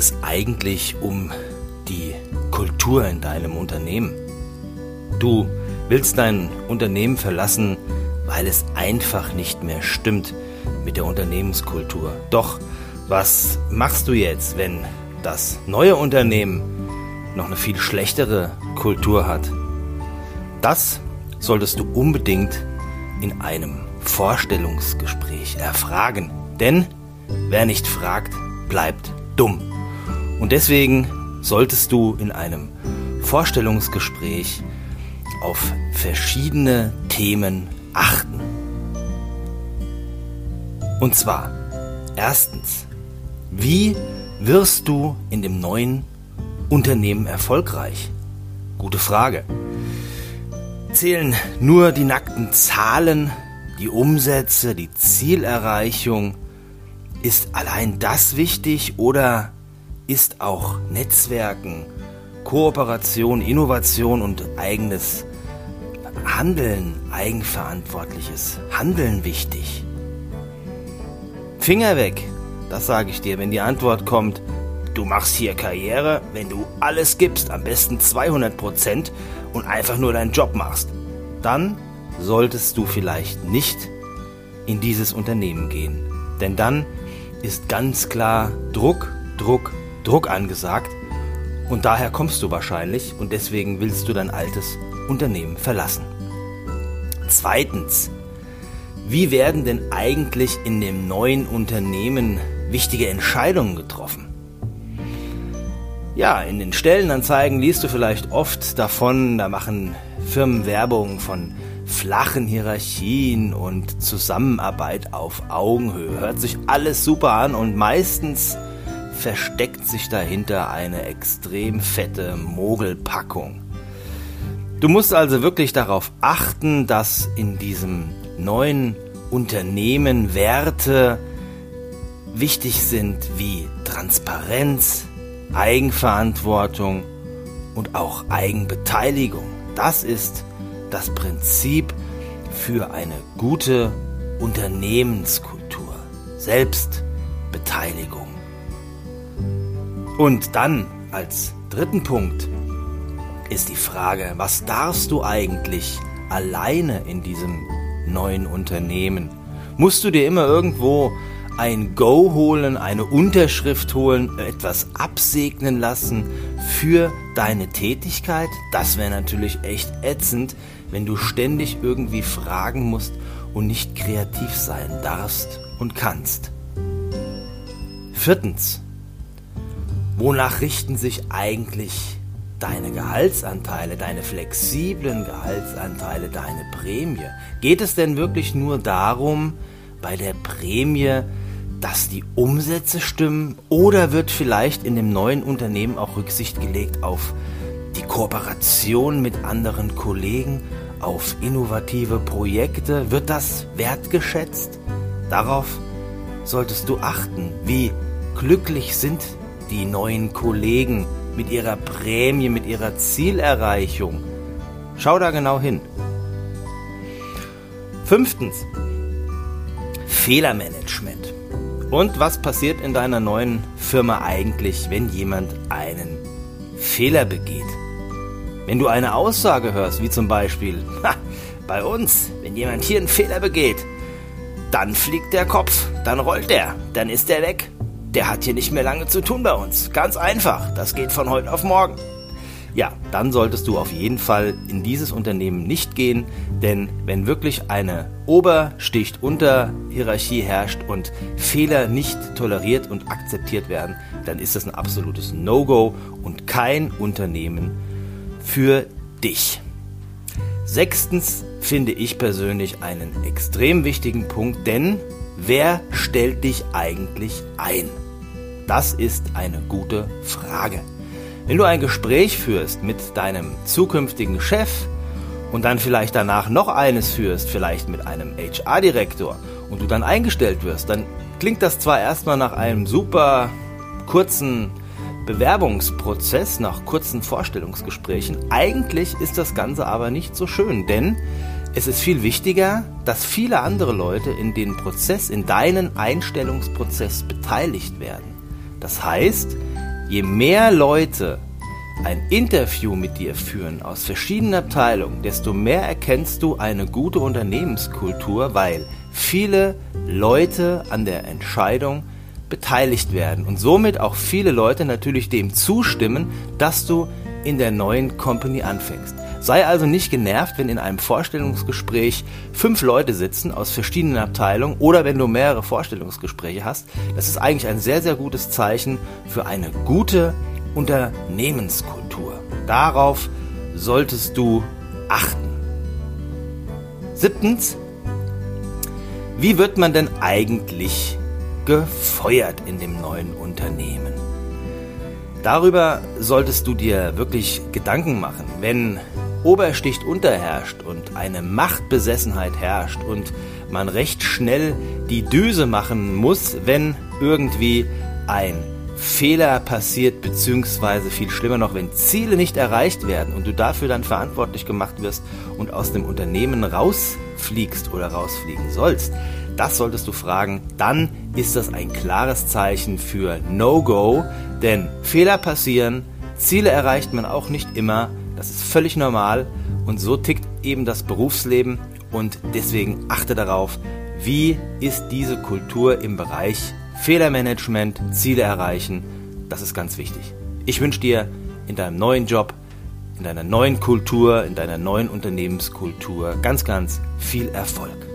es eigentlich um die Kultur in deinem Unternehmen. Du willst dein Unternehmen verlassen, weil es einfach nicht mehr stimmt mit der Unternehmenskultur. Doch was machst du jetzt, wenn das neue Unternehmen noch eine viel schlechtere Kultur hat? Das solltest du unbedingt in einem Vorstellungsgespräch erfragen. Denn wer nicht fragt, bleibt dumm. Und deswegen solltest du in einem Vorstellungsgespräch auf verschiedene Themen achten. Und zwar, erstens, wie wirst du in dem neuen Unternehmen erfolgreich? Gute Frage. Zählen nur die nackten Zahlen, die Umsätze, die Zielerreichung? Ist allein das wichtig oder ist auch Netzwerken, Kooperation, Innovation und eigenes Handeln, eigenverantwortliches Handeln wichtig? Finger weg, das sage ich dir, wenn die Antwort kommt, du machst hier Karriere, wenn du alles gibst, am besten 200 Prozent und einfach nur deinen Job machst. Dann solltest du vielleicht nicht in dieses Unternehmen gehen. Denn dann ist ganz klar Druck, Druck, Druck angesagt und daher kommst du wahrscheinlich und deswegen willst du dein altes Unternehmen verlassen. Zweitens, wie werden denn eigentlich in dem neuen Unternehmen wichtige Entscheidungen getroffen? Ja, in den Stellenanzeigen liest du vielleicht oft davon, da machen Firmen Werbung von flachen Hierarchien und Zusammenarbeit auf Augenhöhe. Hört sich alles super an und meistens versteckt sich dahinter eine extrem fette Mogelpackung. Du musst also wirklich darauf achten, dass in diesem neuen Unternehmen Werte wichtig sind wie Transparenz, Eigenverantwortung und auch Eigenbeteiligung. Das ist das Prinzip für eine gute Unternehmenskultur. Selbstbeteiligung. Und dann als dritten Punkt ist die Frage, was darfst du eigentlich alleine in diesem neuen Unternehmen? Musst du dir immer irgendwo ein Go holen, eine Unterschrift holen, etwas absegnen lassen für deine Tätigkeit? Das wäre natürlich echt ätzend, wenn du ständig irgendwie fragen musst und nicht kreativ sein darfst und kannst. Viertens. Wonach richten sich eigentlich deine Gehaltsanteile, deine flexiblen Gehaltsanteile, deine Prämie? Geht es denn wirklich nur darum, bei der Prämie, dass die Umsätze stimmen oder wird vielleicht in dem neuen Unternehmen auch Rücksicht gelegt auf die Kooperation mit anderen Kollegen, auf innovative Projekte? Wird das wertgeschätzt? Darauf solltest du achten. Wie glücklich sind die neuen Kollegen mit ihrer Prämie, mit ihrer Zielerreichung? Schau da genau hin. Fünftens. Fehlermanagement. Und was passiert in deiner neuen Firma eigentlich, wenn jemand einen Fehler begeht? Wenn du eine Aussage hörst, wie zum Beispiel, ha, bei uns, wenn jemand hier einen Fehler begeht, dann fliegt der Kopf, dann rollt der, dann ist der weg. Der hat hier nicht mehr lange zu tun bei uns. Ganz einfach, das geht von heute auf morgen. Ja, dann solltest du auf jeden Fall in dieses Unternehmen nicht gehen, denn wenn wirklich eine Ober-Sticht-Unter-Hierarchie herrscht und Fehler nicht toleriert und akzeptiert werden, dann ist das ein absolutes No-Go und kein Unternehmen für dich. Sechstens finde ich persönlich einen extrem wichtigen Punkt, denn wer stellt dich eigentlich ein? Das ist eine gute Frage. Wenn du ein Gespräch führst mit deinem zukünftigen Chef und dann vielleicht danach noch eines führst, vielleicht mit einem HR-Direktor und du dann eingestellt wirst, dann klingt das zwar erstmal nach einem super kurzen Bewerbungsprozess, nach kurzen Vorstellungsgesprächen. Eigentlich ist das Ganze aber nicht so schön, denn es ist viel wichtiger, dass viele andere Leute in den Prozess, in deinen Einstellungsprozess beteiligt werden. Das heißt, Je mehr Leute ein Interview mit dir führen aus verschiedenen Abteilungen, desto mehr erkennst du eine gute Unternehmenskultur, weil viele Leute an der Entscheidung beteiligt werden und somit auch viele Leute natürlich dem zustimmen, dass du in der neuen Company anfängst. Sei also nicht genervt, wenn in einem Vorstellungsgespräch fünf Leute sitzen aus verschiedenen Abteilungen oder wenn du mehrere Vorstellungsgespräche hast. Das ist eigentlich ein sehr, sehr gutes Zeichen für eine gute Unternehmenskultur. Darauf solltest du achten. Siebtens, wie wird man denn eigentlich gefeuert in dem neuen Unternehmen? Darüber solltest du dir wirklich Gedanken machen, wenn Obersticht unterherrscht und eine Machtbesessenheit herrscht und man recht schnell die Düse machen muss, wenn irgendwie ein Fehler passiert, beziehungsweise viel schlimmer noch, wenn Ziele nicht erreicht werden und du dafür dann verantwortlich gemacht wirst und aus dem Unternehmen rausfliegst oder rausfliegen sollst, das solltest du fragen, dann ist das ein klares Zeichen für No-Go, denn Fehler passieren, Ziele erreicht man auch nicht immer, das ist völlig normal und so tickt eben das Berufsleben und deswegen achte darauf, wie ist diese Kultur im Bereich Fehlermanagement, Ziele erreichen, das ist ganz wichtig. Ich wünsche dir in deinem neuen Job, in deiner neuen Kultur, in deiner neuen Unternehmenskultur ganz, ganz viel Erfolg.